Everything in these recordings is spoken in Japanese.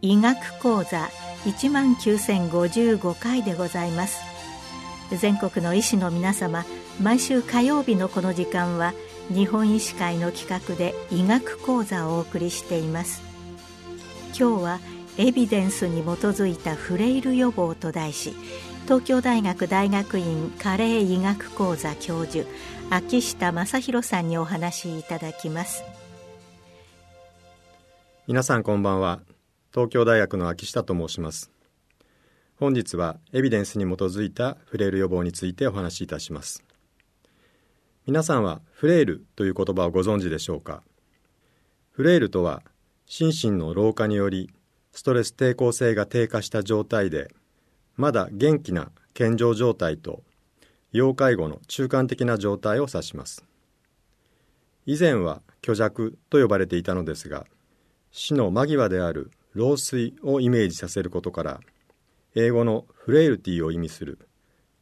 医学講座1万9055回でございます。全国の医師の皆様毎週火曜日のこの時間は日本医師会の企画で医学講座をお送りしています。今日はエビデンスに基づいたフレイル予防と題し東京大学大学院加齢医学講座教授秋下正弘さんにお話しいただきます。皆さんこんばんは。東京大学の秋下と申します。本日はエビデンスに基づいたフレイル予防についてお話しいたします。皆さんはフレイルという言葉をご存知でしょうか？フレイルとは心身の老化によりストレス抵抗性が低下した状態でまだ元気な健常状態と要介護の中間的な状態を指します。以前は虚弱と呼ばれていたのですが死の間際である老衰をイメージさせることから英語のフレイルティを意味する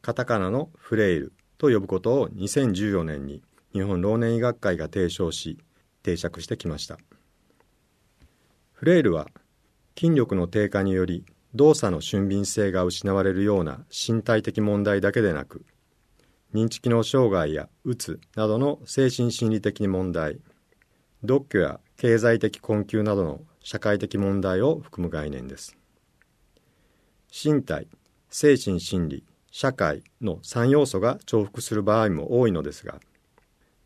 カタカナのフレイルと呼ぶことを2014年に日本老年医学会が提唱し定着してきました。フレイルは筋力の低下により動作の俊敏性が失われるような身体的問題だけでなく認知機能障害やうつなどの精神心理的問題独居や経済的困窮などの社会的問題を含む概念です。身体精神心理社会の3要素が重複する場合も多いのですが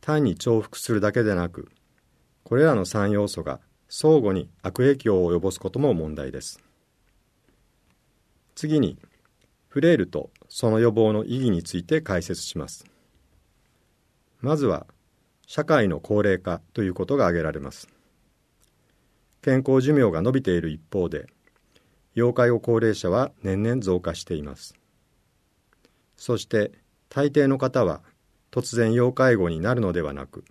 単に重複するだけでなくこれらの3要素が相互に悪影響を及ぼすことも問題です。次にフレイルとその予防の意義について解説します。まずは社会の高齢化ということが挙げられます。健康寿命が伸びている一方で要介護高齢者は年々増加しています。そして大抵の方は突然要介護になるのではなく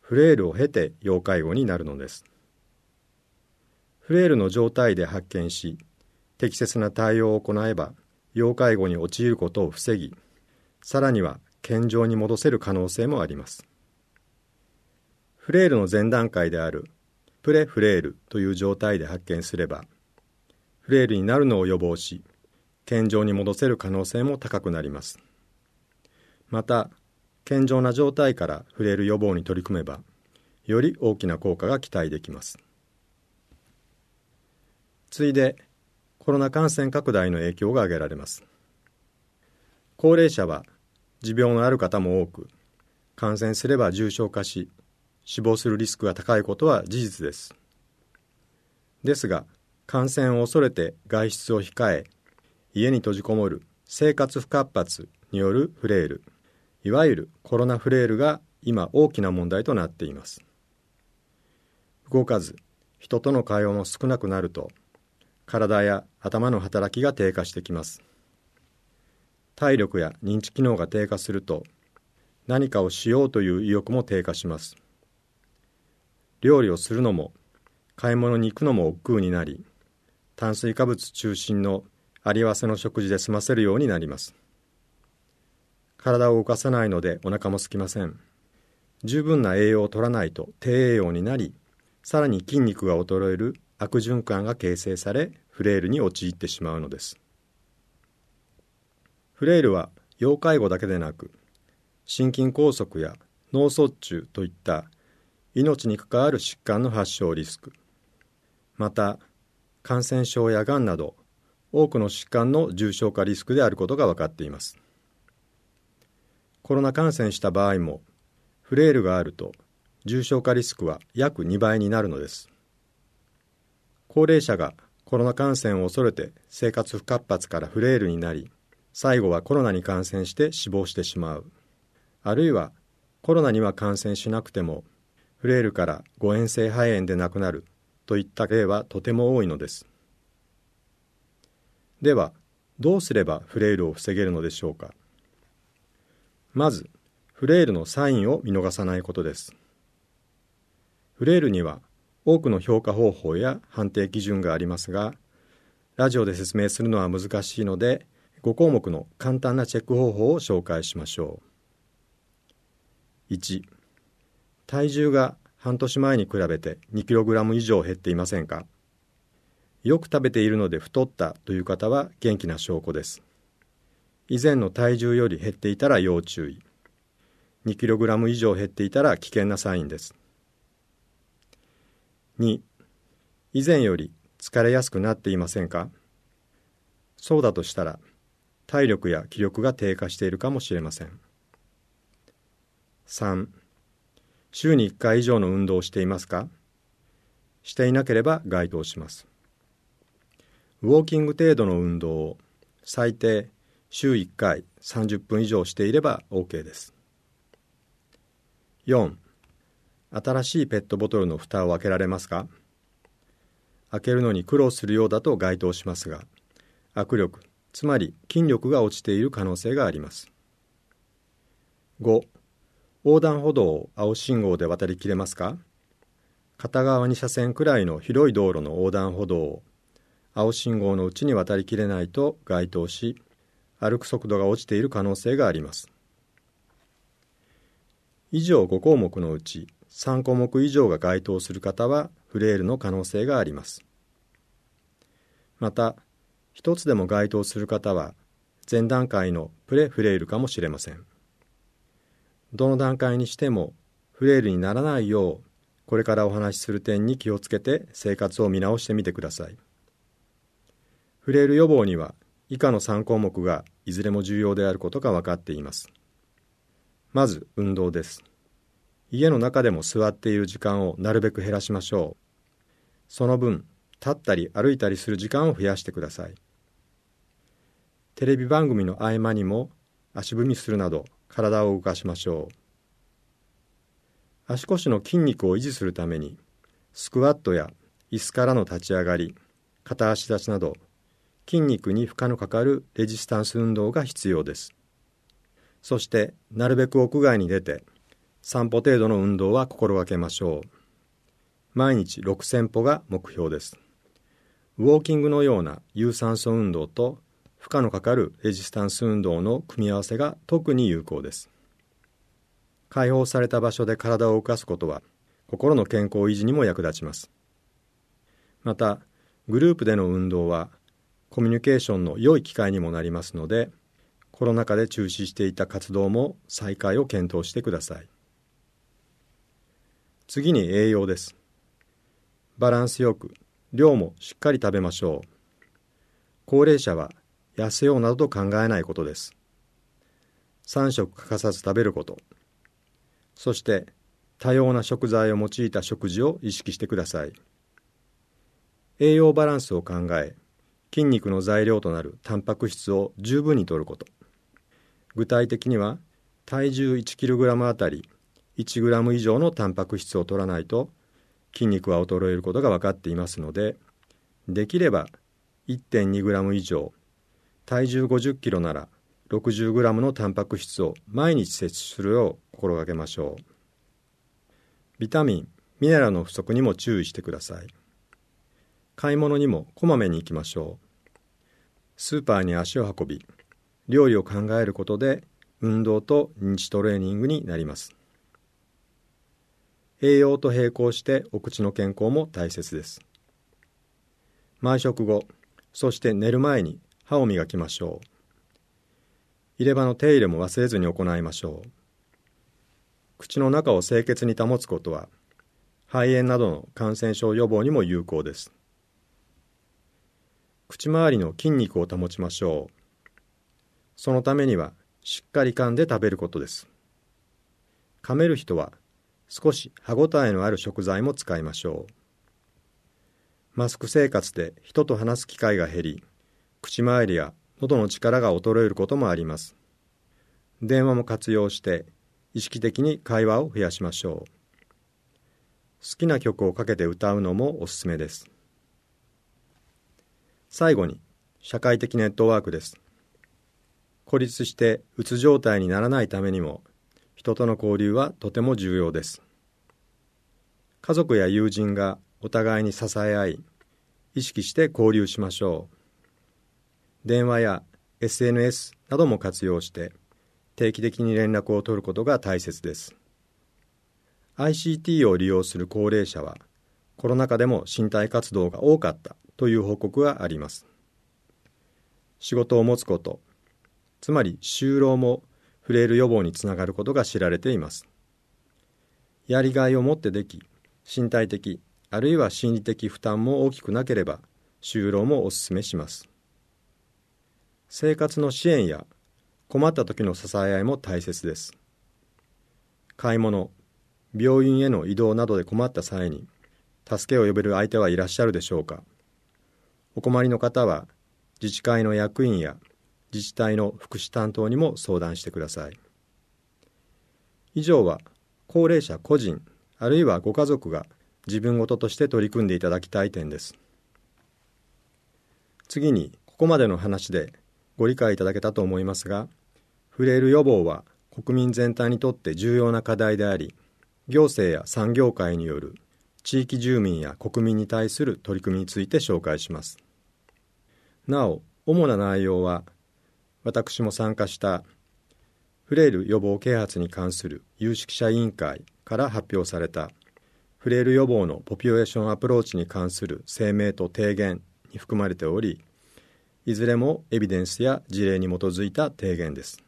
フレイルを経て要介護になるのです。フレイルの状態で発見し適切な対応を行えば要介護に陥ることを防ぎさらには健常に戻せる可能性もあります。フレイルの前段階であるプレフレイルという状態で発見すればフレイルになるのを予防し健常に戻せる可能性も高くなります。また健常な状態からフレイル予防に取り組めばより大きな効果が期待できます。次いでコロナ感染拡大の影響が挙げられます高齢者は持病のある方も多く感染すれば重症化し死亡するリスクが高いことは事実です。ですが、感染を恐れて外出を控え、家に閉じこもる生活不活発によるフレイル、いわゆるコロナフレイルが今大きな問題となっています。動かず、人との会話も少なくなると、体や頭の働きが低下してきます。体力や認知機能が低下すると、何かをしようという意欲も低下します。料理をするのも買い物に行くのも億劫になり炭水化物中心のありわせの食事で済ませるようになります体を動かさないのでお腹も空きません十分な栄養を取らないと低栄養になりさらに筋肉が衰える悪循環が形成されフレイルに陥ってしまうのです。フレイルは要介護だけでなく心筋梗塞や脳卒中といった命に関わる疾患の発症リスクまた感染症やがんなど多くの疾患の重症化リスクであることが分かっています。コロナ感染した場合もフレイルがあると重症化リスクは約2倍になるのです。高齢者がコロナ感染を恐れて生活不活発からフレイルになり最後はコロナに感染して死亡してしまう。あるいはコロナには感染しなくてもフレイルから誤嚥性肺炎で亡くなるといった例はとても多いのです。ではどうすればフレイルを防げるのでしょうか。まずフレイルのサインを見逃さないことです。フレイルには多くの評価方法や判定基準がありますがラジオで説明するのは難しいので5項目の簡単なチェック方法を紹介しましょう。1体重が半年前に比べて 2kg 以上減っていませんか？よく食べているので太ったという方は元気な証拠です。以前の体重より減っていたら要注意。2kg 以上減っていたら危険なサインです。2以前より疲れやすくなっていませんか？そうだとしたら体力や気力が低下しているかもしれません。3週に1回以上の運動をしていますか？していなければ該当します。ウォーキング程度の運動を最低週1回30分以上していれば OK です。4新しいペットボトルの蓋を開けられますか？開けるのに苦労するようだと該当しますが握力つまり筋力が落ちている可能性があります。5横断歩道を青信号で渡りきれますか？片側2車線くらいの広い道路の横断歩道を青信号のうちに渡りきれないと該当し歩く速度が落ちている可能性があります。以上5項目のうち3項目以上が該当する方はフレイルの可能性があります。また一つでも該当する方は前段階のプレフレイルかもしれません。どの段階にしてもフレイルにならないようこれからお話しする点に気をつけて生活を見直してみてください。フレイル予防には以下の3項目がいずれも重要であることが分かっています。まず運動です。家の中でも座っている時間をなるべく減らしましょう。その分立ったり歩いたりする時間を増やしてください。テレビ番組の合間にも足踏みするなど体を動かしましょう。足腰の筋肉を維持するためにスクワットや椅子からの立ち上がり片足立ちなど筋肉に負荷のかかるレジスタンス運動が必要です。そしてなるべく屋外に出て散歩程度の運動は心がけましょう。毎日6000歩が目標です。ウォーキングのような有酸素運動と負荷のかかるレジスタンス運動の組み合わせが特に有効です。開放された場所で体を動かすことは心の健康維持にも役立ちます。またグループでの運動はコミュニケーションの良い機会にもなりますのでコロナ禍で中止していた活動も再開を検討してください。次に栄養です。バランスよく量もしっかり食べましょう。高齢者は痩せようなどと考えないことです。3食欠かさず食べること。そして多様な食材を用いた食事を意識してください。栄養バランスを考え筋肉の材料となるタンパク質を十分に摂ること。具体的には体重 1kg あたり 1g 以上のタンパク質を摂らないと筋肉は衰えることが分かっていますのでできれば 1.2g 以上体重 50kg なら 60g のタンパク質を毎日摂取するよう心がけましょう。ビタミンミネラルの不足にも注意してください。買い物にもこまめに行きましょう。スーパーに足を運び料理を考えることで運動と認知トレーニングになります。栄養と並行してお口の健康も大切です。毎食後そして寝る前に歯を磨きましょう。入れ歯の手入れも忘れずに行いましょう。口の中を清潔に保つことは肺炎などの感染症予防にも有効です。口周りの筋肉を保ちましょう。そのためにはしっかり噛んで食べることです。噛める人は少し歯ごたえのある食材も使いましょう。マスク生活で人と話す機会が減り口周りや喉の力が衰えることもあります。電話も活用して意識的に会話を増やしましょう。好きな曲をかけて歌うのもおすすめです。最後に社会的ネットワークです。孤立してうつ状態にならないためにも人との交流はとても重要です。家族や友人がお互いに支え合い意識して交流しましょう。電話や SNS なども活用して定期的に連絡を取ることが大切です。ICT を利用する高齢者はコロナ禍でも身体活動が多かったという報告があります。仕事を持つことつまり就労もフレイル予防につながることが知られています。やりがいを持ってでき身体的あるいは心理的負担も大きくなければ就労もお勧めします。生活の支援や困った時の支え合いも大切です。買い物病院への移動などで困った際に助けを呼べる相手はいらっしゃるでしょうか。お困りの方は自治会の役員や自治体の福祉担当にも相談してください。以上は高齢者個人あるいはご家族が自分事として取り組んでいただきたい点です。次にここまでの話でご理解いただけたと思いますがフレイル予防は国民全体にとって重要な課題であり行政や産業界による地域住民や国民に対する取り組みについて紹介します。なお主な内容は私も参加したフレイル予防啓発に関する有識者委員会から発表された。フレイル予防のポピュレーションアプローチに関する声明と提言に含まれておりいずれもエビデンスや事例に基づいた提言です。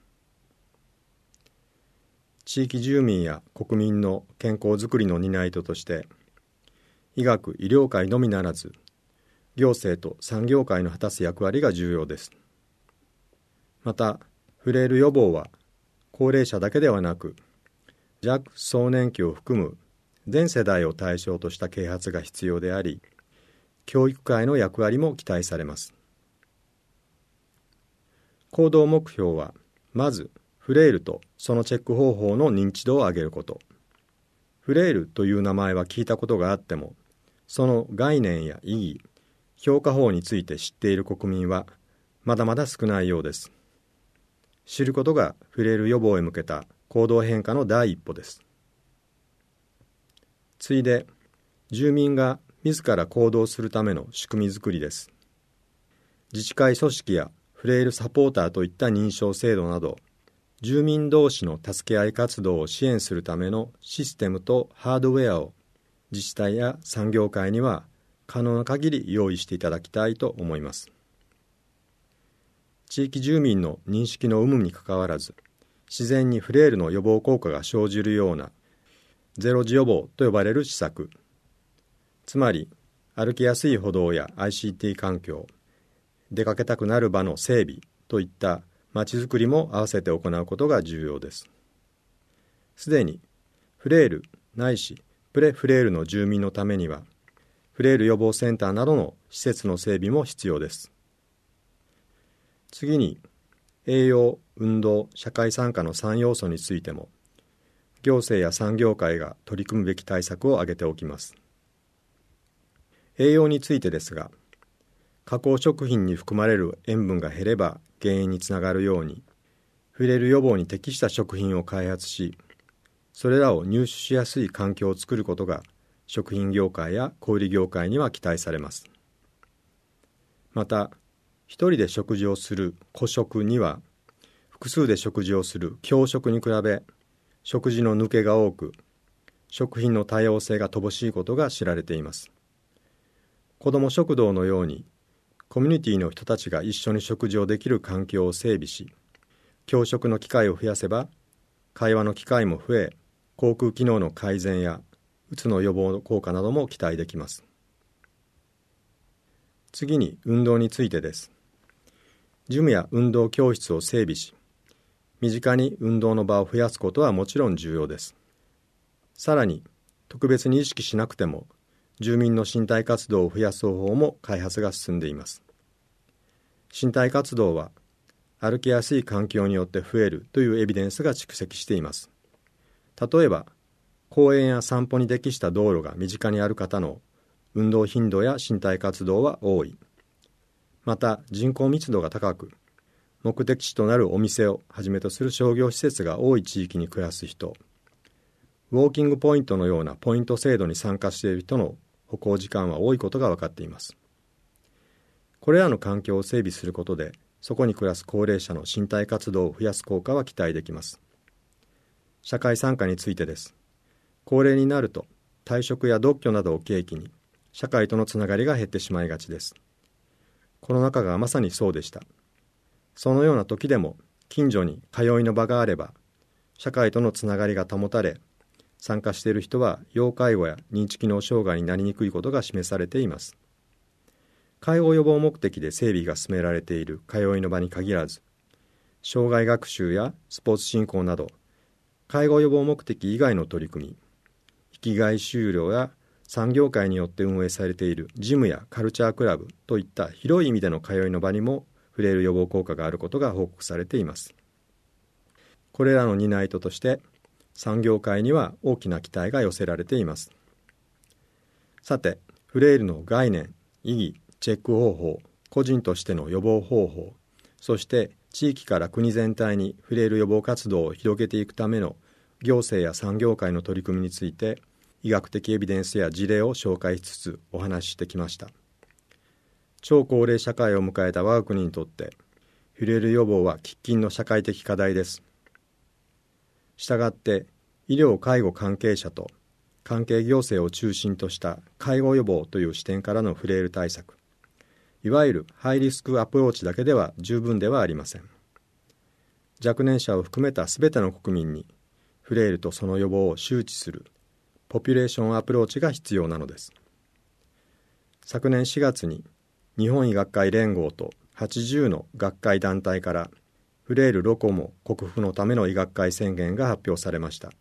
地域住民や国民の健康づくりの担い手として医学・医療界のみならず行政と産業界の果たす役割が重要です。またフレイル予防は高齢者だけではなく弱壮年期を含む全世代を対象とした啓発が必要であり教育界の役割も期待されます。行動目標はまずフレイルとそのチェック方法の認知度を上げること。フレイルという名前は聞いたことがあってもその概念や意義評価法について知っている国民はまだまだ少ないようです。知ることがフレイル予防へ向けた行動変化の第一歩です。次いで住民が自ら行動するための仕組みづくりです。自治会組織やフレイルサポーターといった認証制度など住民同士の助け合い活動を支援するためのシステムとハードウェアを自治体や産業界には可能な限り用意していただきたいと思います。地域住民の認識の有無にかかわらず自然にフレイルの予防効果が生じるようなゼロ時予防と呼ばれる施策。つまり歩きやすい歩道や ICT 環境出かけたくなる場の整備といったまちづくりも合わせて行うことが重要です。すでにフレイルないしプレフレイルの住民のためにはフレイル予防センターなどの施設の整備も必要です。次に栄養運動社会参加の3要素についても行政や産業界が取り組むべき対策を挙げておきます。栄養についてですが加工食品に含まれる塩分が減れば減塩につながるように触れる予防に適した食品を開発しそれらを入手しやすい環境を作ることが食品業界や小売業界には期待されます。また一人で食事をする個食には複数で食事をする共食に比べ食事の抜けが多く食品の多様性が乏しいことが知られています。子ども食堂のようにコミュニティの人たちが一緒に食事をできる環境を整備し教食の機会を増やせば会話の機会も増え航空機能の改善やうつの予防効果なども期待できます。次に運動についてです。ジムや運動教室を整備し身近に運動の場を増やすことはもちろん重要です。さらに特別に意識しなくても住民の身体活動を増やす方法も開発が進んでいます。身体活動は歩きやすい環境によって増えるというエビデンスが蓄積しています。例えば公園や散歩に適した道路が身近にある方の運動頻度や身体活動は多い。また人口密度が高く目的地となるお店をはじめとする商業施設が多い地域に暮らす人ウォーキングポイントのようなポイント制度に参加している人の歩行時間は多いことが分かっています。これらの環境を整備することでそこに暮らす高齢者の身体活動を増やす効果は期待できます。社会参加についてです。高齢になると退職や独居などを契機に社会とのつながりが減ってしまいがちです。コロナ禍がまさにそうでした。そのような時でも近所に通いの場があれば社会とのつながりが保たれ参加している人は要介護や認知機能障害になりにくいことが示されています。介護予防目的で整備が進められている通いの場に限らず障害学習やスポーツ振興など介護予防目的以外の取り組み生きがい終了や産業界によって運営されているジムやカルチャークラブといった広い意味での通いの場にも触れる予防効果があることが報告されています。これらの担い手として産業界には大きな期待が寄せられています。さてフレイルの概念意義チェック方法個人としての予防方法そして地域から国全体にフレイル予防活動を広げていくための行政や産業界の取り組みについて医学的エビデンスや事例を紹介しつつお話ししてきました。超高齢社会を迎えた我が国にとってフレイル予防は喫緊の社会的課題です。したがって医療介護関係者と関係行政を中心とした介護予防という視点からのフレイル対策。いわゆるハイリスクアプローチだけでは十分ではありません。若年者を含めた全ての国民にフレイルとその予防を周知するポピュレーションアプローチが必要なのです。昨年4月に日本医学会連合と80の学会団体からフレイルロコモ克服のための医学会宣言が発表されました。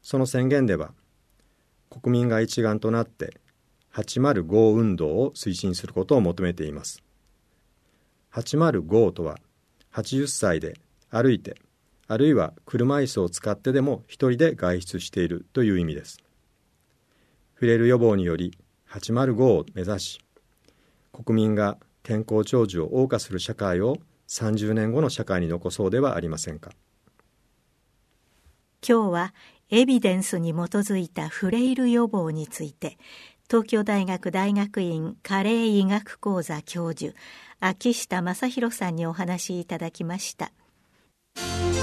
その宣言では国民が一丸となって805運動を推進することを求めています。805とは80歳で歩いてあるいは車椅子を使ってでも一人で外出しているという意味ですフレイル予防により805を目指し国民が健康長寿を謳歌する社会を30年後の社会に残そうではありませんか今日はエビデンスに基づいたフレイル予防について東京大学大学院加齢医学講座教授秋下正弘さんにお話しいただきました。